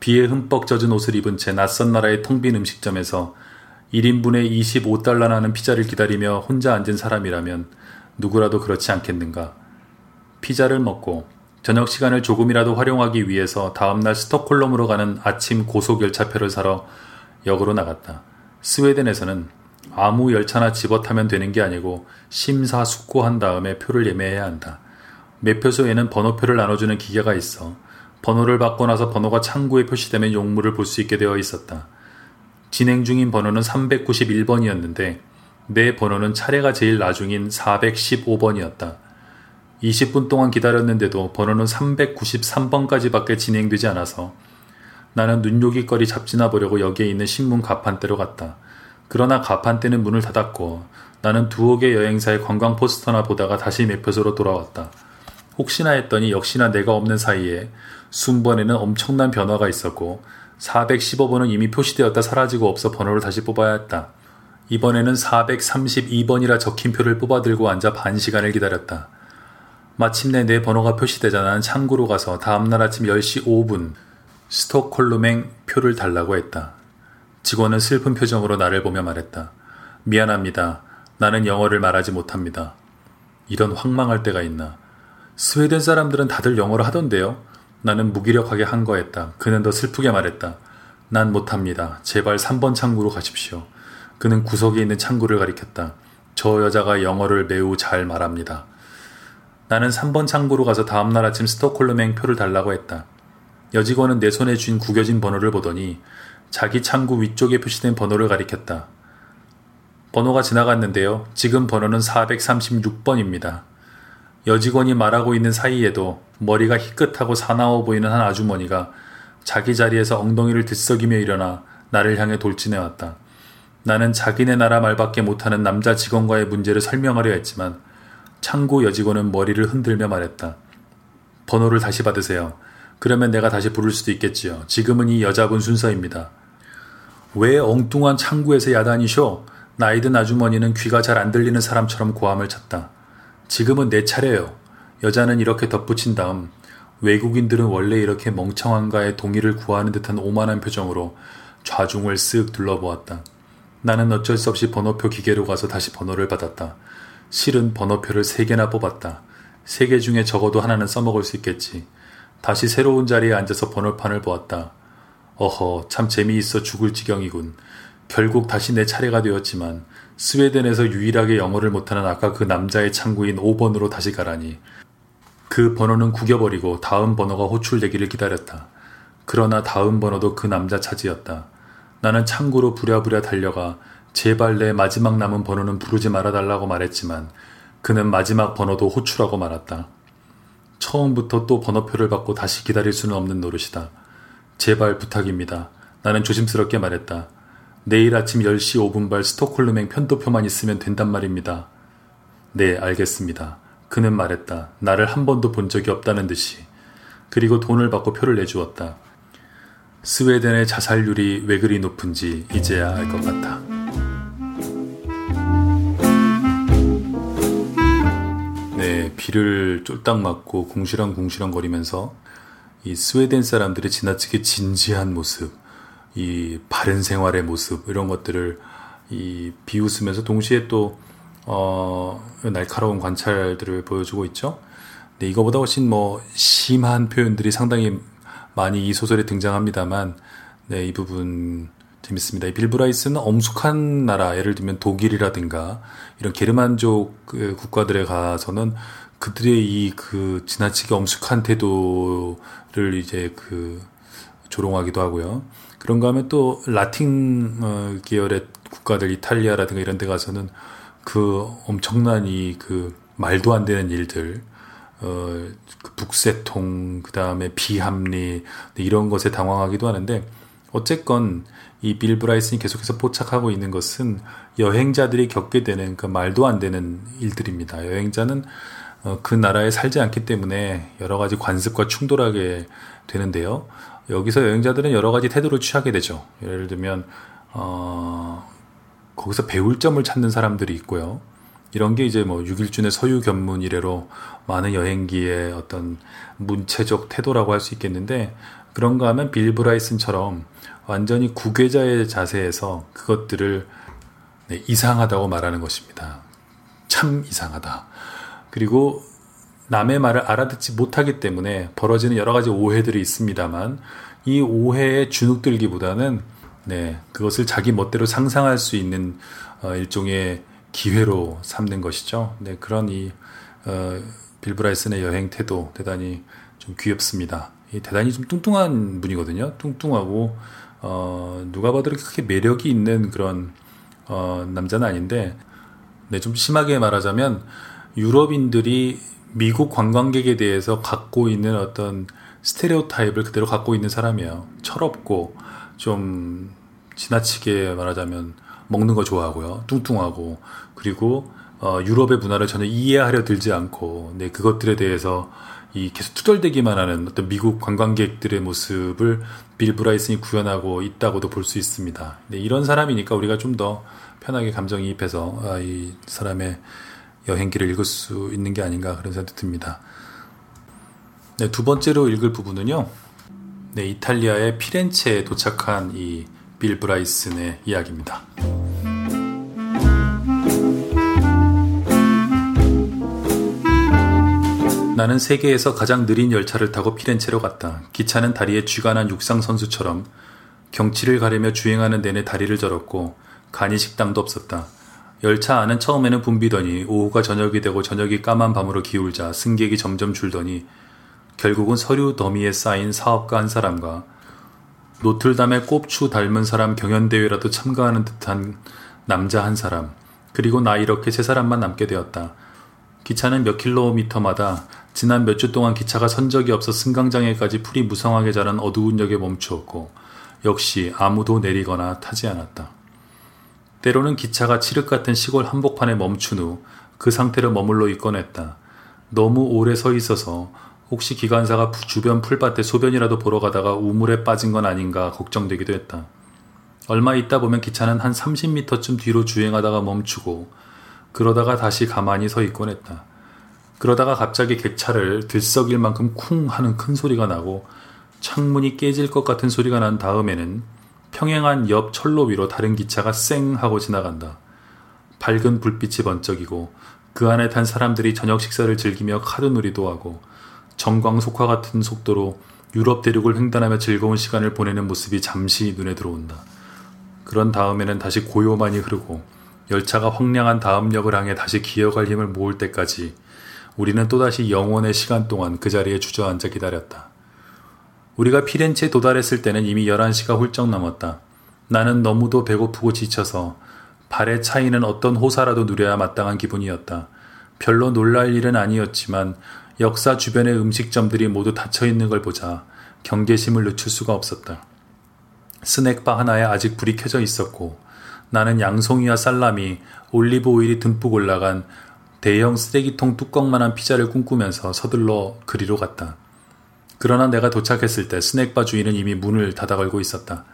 비에 흠뻑 젖은 옷을 입은 채 낯선 나라의 텅 빈 음식점에서 1인분에 25달러 나는 피자를 기다리며 혼자 앉은 사람이라면 누구라도 그렇지 않겠는가. 피자를 먹고 저녁 시간을 조금이라도 활용하기 위해서 다음날 스톡홀름으로 가는 아침 고속 열차표를 사러 역으로 나갔다. 스웨덴에서는 아무 열차나 집어 타면 되는 게 아니고 심사숙고한 다음에 표를 예매해야 한다. 매표소에는 번호표를 나눠주는 기계가 있어 번호를 받고 나서 번호가 창구에 표시되면 용물을 볼 수 있게 되어 있었다. 진행 중인 번호는 391번이었는데 내 번호는 차례가 제일 나중인 415번이었다. 20분 동안 기다렸는데도 번호는 393번까지밖에 진행되지 않아서 나는 눈요깃거리 잡지나 보려고 여기에 있는 신문 가판대로 갔다. 그러나 가판대는 문을 닫았고 나는 두어 개 여행사의 관광 포스터나 보다가 다시 매표소로 돌아왔다. 혹시나 했더니 역시나 내가 없는 사이에 순번에는 엄청난 변화가 있었고 415번은 이미 표시되었다 사라지고 없어 번호를 다시 뽑아야 했다. 이번에는 432번이라 적힌 표를 뽑아들고 앉아 반 시간을 기다렸다. 마침내 내 번호가 표시되자 나는 창구로 가서 다음날 아침 10시 5분 스톡홀름행 표를 달라고 했다. 직원은 슬픈 표정으로 나를 보며 말했다. 미안합니다. 나는 영어를 말하지 못합니다. 이런 황망할 때가 있나. 스웨덴 사람들은 다들 영어를 하던데요. 나는 무기력하게 한거했다. 그는 더 슬프게 말했다. 난 못합니다. 제발 3번 창구로 가십시오. 그는 구석에 있는 창구를 가리켰다. 저 여자가 영어를 매우 잘 말합니다. 나는 3번 창구로 가서 다음날 아침 스톡홀름 행 표를 달라고 했다. 여직원은 내 손에 쥔 구겨진 번호를 보더니 자기 창구 위쪽에 표시된 번호를 가리켰다. 번호가 지나갔는데요. 지금 번호는 436번입니다. 여직원이 말하고 있는 사이에도 머리가 희끗하고 사나워 보이는 한 아주머니가 자기 자리에서 엉덩이를 들썩이며 일어나 나를 향해 돌진해 왔다. 나는 자기네 나라 말밖에 못하는 남자 직원과의 문제를 설명하려 했지만 창구 여직원은 머리를 흔들며 말했다. 번호를 다시 받으세요. 그러면 내가 다시 부를 수도 있겠지요. 지금은 이 여자분 순서입니다. 왜 엉뚱한 창구에서 야단이쇼? 나이든 아주머니는 귀가 잘 안 들리는 사람처럼 고함을 쳤다. 지금은 내 차례요. 여자는 이렇게 덧붙인 다음 외국인들은 원래 이렇게 멍청한가에 동의를 구하는 듯한 오만한 표정으로 좌중을 쓱 둘러보았다. 나는 어쩔 수 없이 번호표 기계로 가서 다시 번호를 받았다. 실은 번호표를 세 개나 뽑았다. 세개 중에 적어도 하나는 써먹을 수 있겠지. 다시 새로운 자리에 앉아서 번호판을 보았다. 어허, 참 재미있어 죽을 지경이군. 결국 다시 내 차례가 되었지만 스웨덴에서 유일하게 영어를 못하는 아까 그 남자의 창구인 5번으로 다시 가라니. 그 번호는 구겨버리고 다음 번호가 호출되기를 기다렸다. 그러나 다음 번호도 그 남자 차지였다. 나는 창구로 부랴부랴 달려가 제발 내 마지막 남은 번호는 부르지 말아달라고 말했지만 그는 마지막 번호도 호출하고 말았다. 처음부터 또 번호표를 받고 다시 기다릴 수는 없는 노릇이다. 제발 부탁입니다. 나는 조심스럽게 말했다. 내일 아침 10시 5분발 스톡홀름행 편도표만 있으면 된단 말입니다. 네, 알겠습니다. 그는 말했다. 나를 한 번도 본 적이 없다는 듯이. 그리고 돈을 받고 표를 내주었다. 스웨덴의 자살률이 왜 그리 높은지 이제야 알 것 같다. 네, 비를 쫄딱 맞고 궁시렁궁시렁 거리면서 이 스웨덴 사람들의 지나치게 진지한 모습, 이 바른 생활의 모습 이런 것들을 이 비웃으면서 동시에 또 어, 날카로운 관찰들을 보여주고 있죠. 네, 이거보다 훨씬 뭐 심한 표현들이 상당히 많이 이 소설에 등장합니다만, 네, 이 부분 재밌습니다. 이 빌 브라이스는 엄숙한 나라, 예를 들면 독일이라든가 이런 게르만족 그 국가들에 가서는 그들의 이 그 지나치게 엄숙한 태도를 이제 그 조롱하기도 하고요. 그런가 하면 또 라틴 어, 계열의 국가들 이탈리아라든가 이런 데 가서는 그 엄청난 이 그 말도 안 되는 일들 어, 그 북새통, 그 다음에 비합리, 이런 것에 당황하기도 하는데, 어쨌건 이 빌 브라이슨이 계속해서 포착하고 있는 것은 여행자들이 겪게 되는 그 말도 안 되는 일들입니다. 여행자는 어, 그 나라에 살지 않기 때문에 여러 가지 관습과 충돌하게 되는데요. 여기서 여행자들은 여러 가지 태도를 취하게 되죠. 예를 들면, 어, 거기서 배울 점을 찾는 사람들이 있고요. 이런 게 이제 뭐 6일준의 서유 견문 이래로 많은 여행기의 어떤 문체적 태도라고 할 수 있겠는데 그런가 하면 빌 브라이슨처럼 완전히 구계자의 자세에서 그것들을 네, 이상하다고 말하는 것입니다. 참 이상하다. 그리고 남의 말을 알아듣지 못하기 때문에 벌어지는 여러 가지 오해들이 있습니다만 이 오해에 주눅들기보다는 네, 그것을 자기 멋대로 상상할 수 있는 어, 일종의 기회로 삼는 것이죠. 네, 그런 이 어, 빌브라이슨의 여행 태도 대단히 좀 귀엽습니다. 대단히 좀 뚱뚱한 분이거든요. 뚱뚱하고 어, 누가 봐도 그렇게 매력이 있는 그런 어, 남자는 아닌데, 네, 좀 심하게 말하자면 유럽인들이 미국 관광객에 대해서 갖고 있는 어떤 스테레오 타입을 그대로 갖고 있는 사람이에요. 철없고 좀 지나치게 말하자면 먹는 거 좋아하고요. 뚱뚱하고 그리고 어, 유럽의 문화를 전혀 이해하려 들지 않고 네, 그것들에 대해서 이 계속 투덜대기만 하는 어떤 미국 관광객들의 모습을 빌 브라이슨이 구현하고 있다고도 볼 수 있습니다. 네, 이런 사람이니까 우리가 좀 더 편하게 감정이입해서 아, 이 사람의 여행기를 읽을 수 있는 게 아닌가 그런 생각이 듭니다. 네, 두 번째로 읽을 부분은요. 네, 이탈리아의 피렌체에 도착한 이 빌 브라이슨의 이야기입니다. 나는 세계에서 가장 느린 열차를 타고 피렌체로 갔다. 기차는 다리에 쥐가 난 육상 선수처럼 경치를 가리며 주행하는 내내 다리를 절었고 간이 식당도 없었다. 열차 안은 처음에는 붐비더니 오후가 저녁이 되고 저녁이 까만 밤으로 기울자 승객이 점점 줄더니 결국은 서류 더미에 쌓인 사업가 한 사람과 노틀담의 꼽추 닮은 사람 경연대회라도 참가하는 듯한 남자 한 사람, 그리고 나 이렇게 세 사람만 남게 되었다. 기차는 몇 킬로미터마다 지난 몇 주 동안 기차가 선 적이 없어 승강장에까지 풀이 무성하게 자란 어두운 역에 멈추었고 역시 아무도 내리거나 타지 않았다. 때로는 기차가 칠흑 같은 시골 한복판에 멈춘 후 그 상태로 머물러 있곤 했다. 너무 오래 서 있어서 혹시 기관사가 주변 풀밭에 소변이라도 보러 가다가 우물에 빠진 건 아닌가 걱정되기도 했다. 얼마 있다 보면 기차는 한 30m쯤 뒤로 주행하다가 멈추고 그러다가 다시 가만히 서 있곤 했다. 그러다가 갑자기 객차를 들썩일 만큼 쿵 하는 큰 소리가 나고 창문이 깨질 것 같은 소리가 난 다음에는 평행한 옆 철로 위로 다른 기차가 쌩 하고 지나간다. 밝은 불빛이 번쩍이고 그 안에 탄 사람들이 저녁 식사를 즐기며 카드놀이도 하고 정광석화 같은 속도로 유럽 대륙을 횡단하며 즐거운 시간을 보내는 모습이 잠시 눈에 들어온다. 그런 다음에는 다시 고요만이 흐르고 열차가 황량한 다음 역을 향해 다시 기어갈 힘을 모을 때까지 우리는 또다시 영원의 시간 동안 그 자리에 주저앉아 기다렸다. 우리가 피렌체에 도달했을 때는 이미 11시가 훌쩍 넘었다. 나는 너무도 배고프고 지쳐서 발의 차이는 어떤 호사라도 누려야 마땅한 기분이었다. 별로 놀랄 일은 아니었지만 역사 주변의 음식점들이 모두 닫혀 있는 걸 보자 경계심을 늦출 수가 없었다. 스낵바 하나에 아직 불이 켜져 있었고 나는 양송이와 살라미, 올리브 오일이 듬뿍 올라간 대형 쓰레기통 뚜껑만한 피자를 꿈꾸면서 서둘러 그리로 갔다. 그러나 내가 도착했을 때 스낵바 주인은 이미 문을 닫아 걸고 있었다.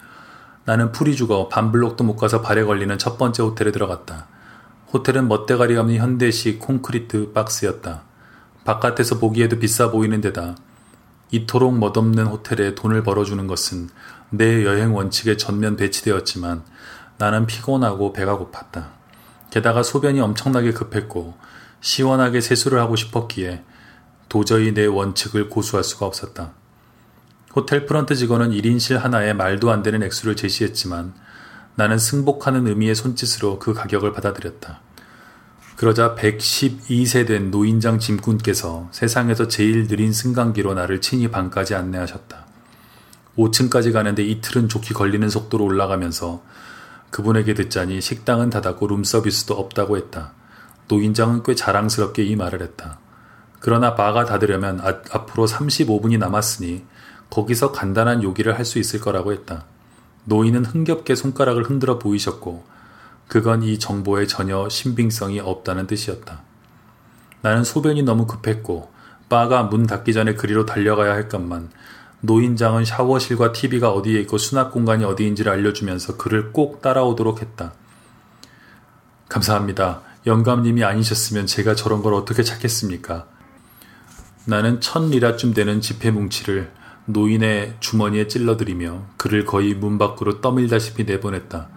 나는 풀이 죽어 반블록도 못 가서 발에 걸리는 첫 번째 호텔에 들어갔다. 호텔은 멋대가리 없는 현대식 콘크리트 박스였다. 바깥에서 보기에도 비싸 보이는 데다 이토록 멋없는 호텔에 돈을 벌어주는 것은 내 여행 원칙에 전면 배치되었지만 나는 피곤하고 배가 고팠다. 게다가 소변이 엄청나게 급했고 시원하게 세수를 하고 싶었기에 도저히 내 원칙을 고수할 수가 없었다. 호텔 프런트 직원은 1인실 하나에 말도 안 되는 액수를 제시했지만 나는 승복하는 의미의 손짓으로 그 가격을 받아들였다. 그러자 112세 된 노인장 짐꾼께서 세상에서 제일 느린 승강기로 나를 친히 방까지 안내하셨다. 5층까지 가는데 이틀은 좋게 걸리는 속도로 올라가면서 그분에게 듣자니 식당은 닫았고 룸서비스도 없다고 했다. 노인장은 꽤 자랑스럽게 이 말을 했다. 그러나 바가 닫으려면 아, 앞으로 35분이 남았으니 거기서 간단한 요기를 할 수 있을 거라고 했다. 노인은 흥겹게 손가락을 흔들어 보이셨고 그건 이 정보에 전혀 신빙성이 없다는 뜻이었다. 나는 소변이 너무 급했고 바가 문 닫기 전에 그리로 달려가야 할 것만 노인장은 샤워실과 TV가 어디에 있고 수납 공간이 어디인지를 알려주면서 그를 꼭 따라오도록 했다. 감사합니다. 영감님이 아니셨으면 제가 저런 걸 어떻게 찾겠습니까? 나는 천 리라쯤 되는 지폐 뭉치를 노인의 주머니에 찔러들이며 그를 거의 문 밖으로 떠밀다시피 내보냈다.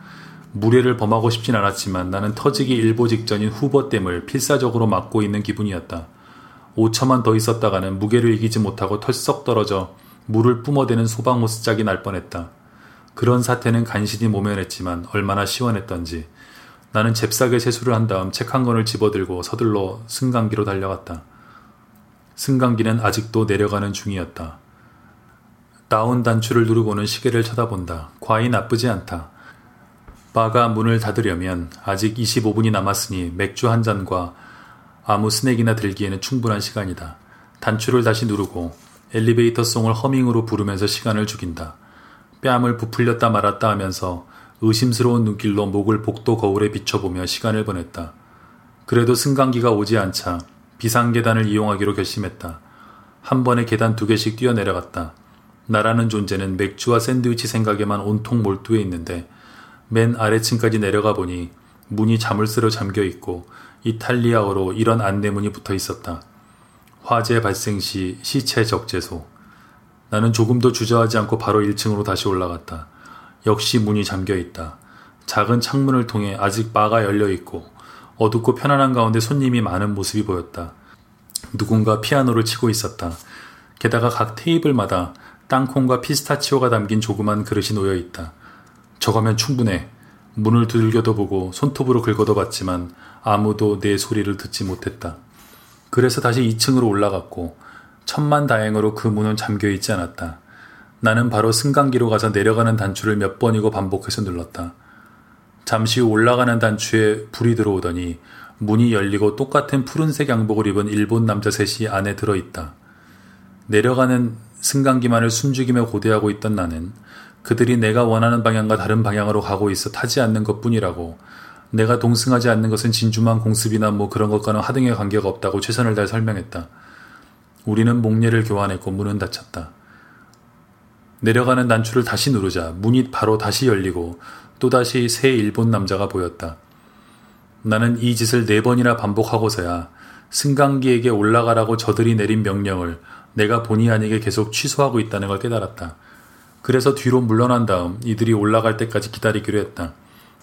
무례를 범하고 싶진 않았지만 나는 터지기 일보 직전인 후보댐을 필사적으로 막고 있는 기분이었다. 5초만 더 있었다가는 무게를 이기지 못하고 털썩 떨어져 물을 뿜어대는 소방호스짝이 날 뻔했다. 그런 사태는 간신히 모면했지만 얼마나 시원했던지 나는 잽싸게 세수를 한 다음 책 한 권을 집어들고 서둘러 승강기로 달려갔다. 승강기는 아직도 내려가는 중이었다. 다운 단추를 누르고는 시계를 쳐다본다. 과히 나쁘지 않다. 바가 문을 닫으려면 아직 25분이 남았으니 맥주 한 잔과 아무 스낵이나 들기에는 충분한 시간이다. 단추를 다시 누르고 엘리베이터 송을 허밍으로 부르면서 시간을 죽인다. 뺨을 부풀렸다 말았다 하면서 의심스러운 눈길로 목을 복도 거울에 비춰보며 시간을 보냈다. 그래도 승강기가 오지 않자 비상계단을 이용하기로 결심했다. 한 번에 계단 두 개씩 뛰어내려갔다. 나라는 존재는 맥주와 샌드위치 생각에만 온통 몰두해 있는데 맨 아래층까지 내려가 보니 문이 자물쇠로 잠겨 있고 이탈리아어로 이런 안내문이 붙어 있었다. 화재 발생 시 시체 적재소. 나는 조금도 주저하지 않고 바로 1층으로 다시 올라갔다. 역시 문이 잠겨 있다. 작은 창문을 통해 아직 바가 열려 있고 어둡고 편안한 가운데 손님이 많은 모습이 보였다. 누군가 피아노를 치고 있었다. 게다가 각 테이블마다 땅콩과 피스타치오가 담긴 조그만 그릇이 놓여 있다. 저거면 충분해. 문을 두들겨도 보고 손톱으로 긁어도 봤지만 아무도 내 소리를 듣지 못했다. 그래서 다시 2층으로 올라갔고 천만 다행으로 그 문은 잠겨 있지 않았다. 나는 바로 승강기로 가서 내려가는 단추를 몇 번이고 반복해서 눌렀다. 잠시 후 올라가는 단추에 불이 들어오더니 문이 열리고 똑같은 푸른색 양복을 입은 일본 남자 셋이 안에 들어있다. 내려가는 승강기만을 숨죽이며 고대하고 있던 나는 그들이 내가 원하는 방향과 다른 방향으로 가고 있어 타지 않는 것 뿐이라고 내가 동승하지 않는 것은 진주만 공습이나 뭐 그런 것과는 하등의 관계가 없다고 최선을 다해 설명했다. 우리는 목례를 교환했고 문은 닫혔다. 내려가는 단추를 다시 누르자 문이 바로 다시 열리고 또다시 새 일본 남자가 보였다. 나는 이 짓을 네 번이나 반복하고서야 승강기에게 올라가라고 저들이 내린 명령을 내가 본의 아니게 계속 취소하고 있다는 걸 깨달았다. 그래서 뒤로 물러난 다음 이들이 올라갈 때까지 기다리기로 했다.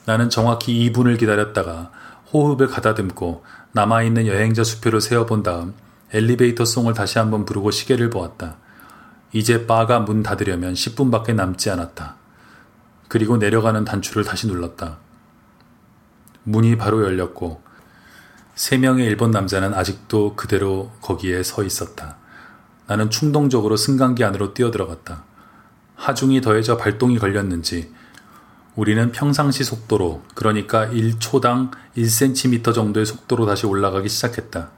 나는 정확히 2분을 기다렸다가 호흡을 가다듬고 남아있는 여행자 수표를 세어본 다음 엘리베이터 송을 다시 한번 부르고 시계를 보았다. 이제 바가 문 닫으려면 10분밖에 남지 않았다. 그리고 내려가는 단추를 다시 눌렀다. 문이 바로 열렸고 세 명의 일본 남자는 아직도 그대로 거기에 서 있었다. 나는 충동적으로 승강기 안으로 뛰어들어갔다. 하중이 더해져 발동이 걸렸는지 우리는 평상시 속도로, 그러니까 1초당 1cm 정도의 속도로 다시 올라가기 시작했다.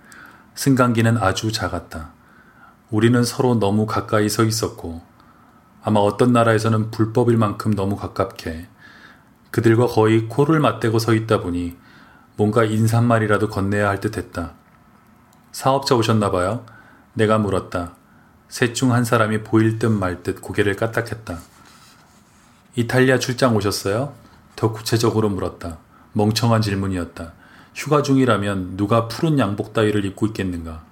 승강기는 아주 작았다. 우리는 서로 너무 가까이 서 있었고, 아마 어떤 나라에서는 불법일 만큼 너무 가깝게 그들과 거의 코를 맞대고 서 있다 보니 뭔가 인사말이라도 건네야 할 듯 했다. 사업자 오셨나 봐요? 내가 물었다. 셋 중 한 사람이 보일 듯 말듯 고개를 까딱했다. 이탈리아 출장 오셨어요? 더 구체적으로 물었다. 멍청한 질문이었다. 휴가 중이라면 누가 푸른 양복 따위를 입고 있겠는가?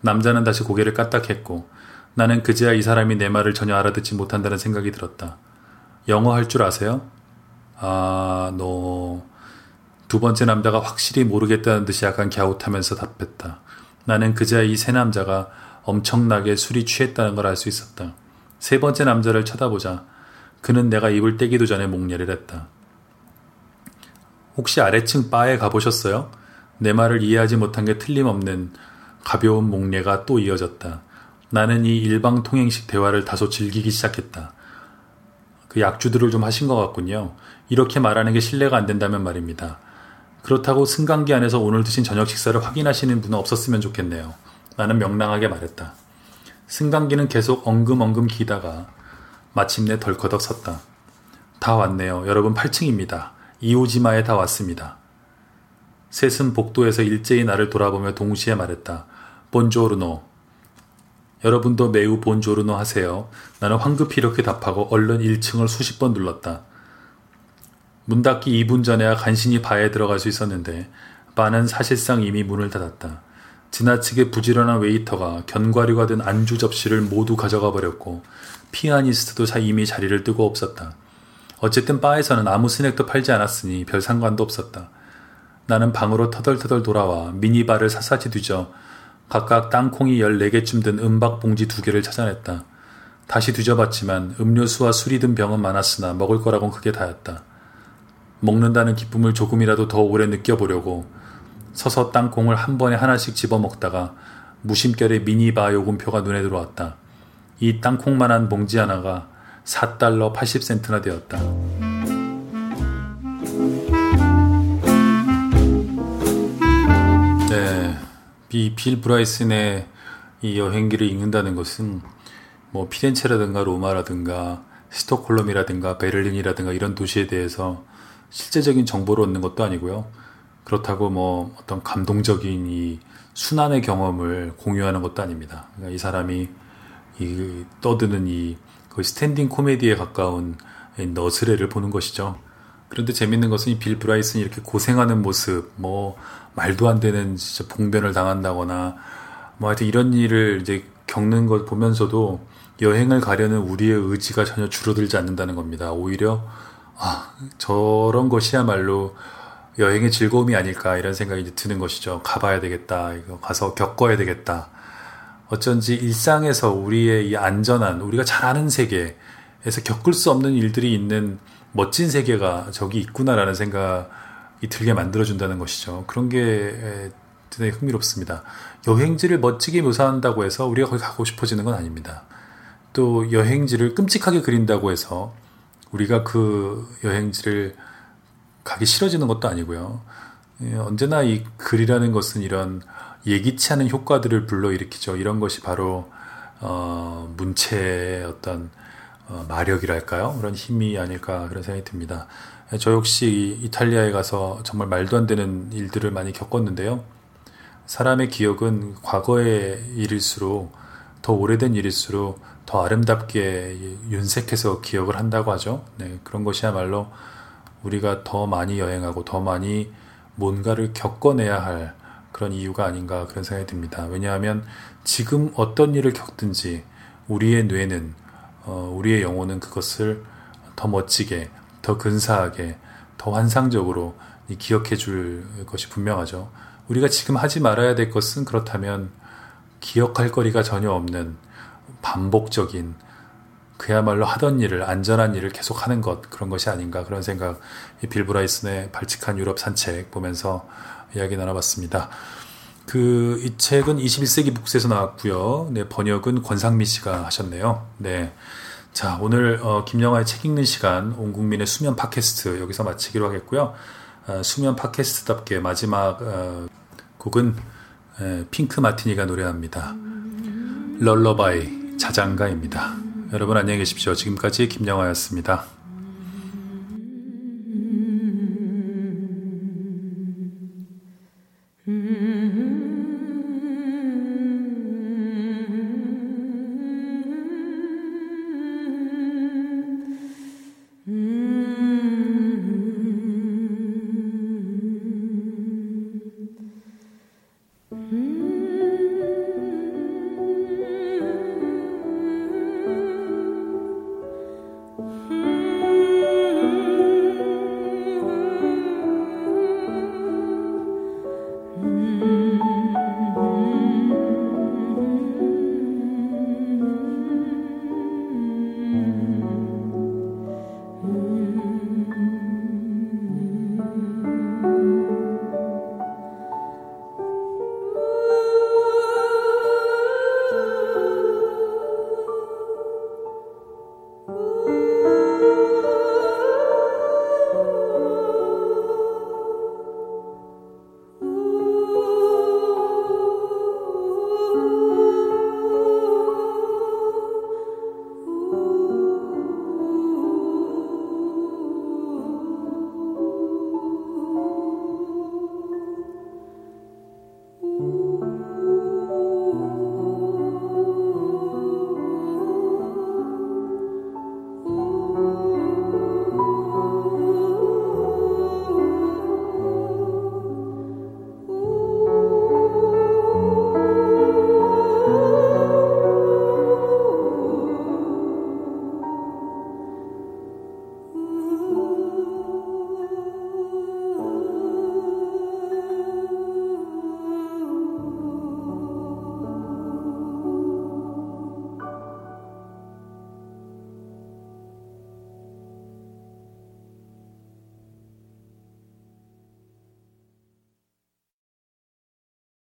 남자는 다시 고개를 까딱했고 나는 그제야 이 사람이 내 말을 전혀 알아듣지 못한다는 생각이 들었다. 영어 할 줄 아세요? 아, 너. 두 번째 남자가 확실히 모르겠다는 듯이 약간 갸웃하면서 답했다. 나는 그제야 이 세 남자가 엄청나게 술이 취했다는 걸 알 수 있었다. 세 번째 남자를 쳐다보자 그는 내가 입을 떼기도 전에 목례를 했다. 혹시 아래층 바에 가보셨어요? 내 말을 이해하지 못한 게 틀림없는 가벼운 목례가 또 이어졌다. 나는 이 일방 통행식 대화를 다소 즐기기 시작했다. 그 약주들을 좀 하신 것 같군요. 이렇게 말하는 게 신뢰가 안 된다면 말입니다. 그렇다고 승강기 안에서 오늘 드신 저녁 식사를 확인하시는 분은 없었으면 좋겠네요. 나는 명랑하게 말했다. 승강기는 계속 엉금엉금 기다가 마침내 덜커덕 섰다. 다 왔네요. 여러분 8층입니다. 이오지마에 다 왔습니다. 셋은 복도에서 일제히 나를 돌아보며 동시에 말했다. 본조르노. 여러분도 매우 본조르노 하세요. 나는 황급히 이렇게 답하고 얼른 1층을 수십 번 눌렀다. 문 닫기 2분 전에야 간신히 바에 들어갈 수 있었는데 바는 사실상 이미 문을 닫았다. 지나치게 부지런한 웨이터가 견과류가 든 안주 접시를 모두 가져가 버렸고 피아니스트도 이미 자리를 뜨고 없었다. 어쨌든 바에서는 아무 스낵도 팔지 않았으니 별 상관도 없었다. 나는 방으로 터덜터덜 돌아와 미니바를 샅샅이 뒤져 각각 땅콩이 14개쯤 든 은박 봉지 두 개를 찾아냈다. 다시 뒤져봤지만 음료수와 술이 든 병은 많았으나 먹을 거라곤 크게 다였다. 먹는다는 기쁨을 조금이라도 더 오래 느껴보려고 서서 땅콩을 한 번에 하나씩 집어먹다가 무심결에 미니바 요금표가 눈에 들어왔다. 이 땅콩만한 봉지 하나가 4달러 80센트나 되었다. 이 빌 브라이슨의 이 여행기를 읽는다는 것은 뭐 피렌체라든가 로마라든가 스톡홀름이라든가 베를린이라든가 이런 도시에 대해서 실제적인 정보를 얻는 것도 아니고요. 그렇다고 뭐 어떤 감동적인 이 순환의 경험을 공유하는 것도 아닙니다. 그러니까 이 사람이 이 떠드는 이 그 스탠딩 코미디에 가까운 너스레를 보는 것이죠. 그런데 재밌는 것은 이 빌 브라이슨이 이렇게 고생하는 모습, 뭐 말도 안 되는 진짜 봉변을 당한다거나 뭐 하여튼 이런 일을 이제 겪는 걸 보면서도 여행을 가려는 우리의 의지가 전혀 줄어들지 않는다는 겁니다. 오히려 아, 저런 것이야말로 여행의 즐거움이 아닐까 이런 생각이 드는 것이죠. 가봐야 되겠다. 이거 가서 겪어야 되겠다. 어쩐지 일상에서 우리의 이 안전한 우리가 잘 아는 세계에서 겪을 수 없는 일들이 있는 멋진 세계가 저기 있구나라는 생각이 들게 만들어준다는 것이죠. 그런 게 되게 흥미롭습니다. 여행지를 멋지게 묘사한다고 해서 우리가 거기 가고 싶어지는 건 아닙니다. 또 여행지를 끔찍하게 그린다고 해서 우리가 그 여행지를 가기 싫어지는 것도 아니고요. 예, 언제나 이 글이라는 것은 이런 예기치 않은 효과들을 불러일으키죠. 이런 것이 바로 어, 문체의 어떤 어, 마력이랄까요? 그런 힘이 아닐까 그런 생각이 듭니다. 예, 저 역시 이탈리아에 가서 정말 말도 안 되는 일들을 많이 겪었는데요. 사람의 기억은 과거의 일일수록 더 오래된 일일수록 더 아름답게 윤색해서 기억을 한다고 하죠. 네, 그런 것이야말로 우리가 더 많이 여행하고 더 많이 뭔가를 겪어내야 할 그런 이유가 아닌가 그런 생각이 듭니다. 왜냐하면 지금 어떤 일을 겪든지 우리의 뇌는 어, 우리의 영혼은 그것을 더 멋지게, 더 근사하게, 더 환상적으로 기억해 줄 것이 분명하죠. 우리가 지금 하지 말아야 될 것은 그렇다면 기억할 거리가 전혀 없는 반복적인 그야말로 하던 일을 안전한 일을 계속 하는 것 그런 것이 아닌가 그런 생각 이빌 브라이슨의 발칙한 유럽 산책 보면서 이야기 나눠봤습니다. 그 이 책은 21세기 북스에서 나왔고요. 네, 번역은 권상미 씨가 하셨네요. 네. 자, 오늘 어, 김영하의 책 읽는 시간 온 국민의 수면 팟캐스트 여기서 마치기로 하겠고요. 어, 수면 팟캐스트답게 마지막 어, 곡은 에, 핑크 마티니가 노래합니다. 럴러바이 자장가입니다. 여러분 안녕히 계십시오. 지금까지 김영하였습니다. Mm-hmm.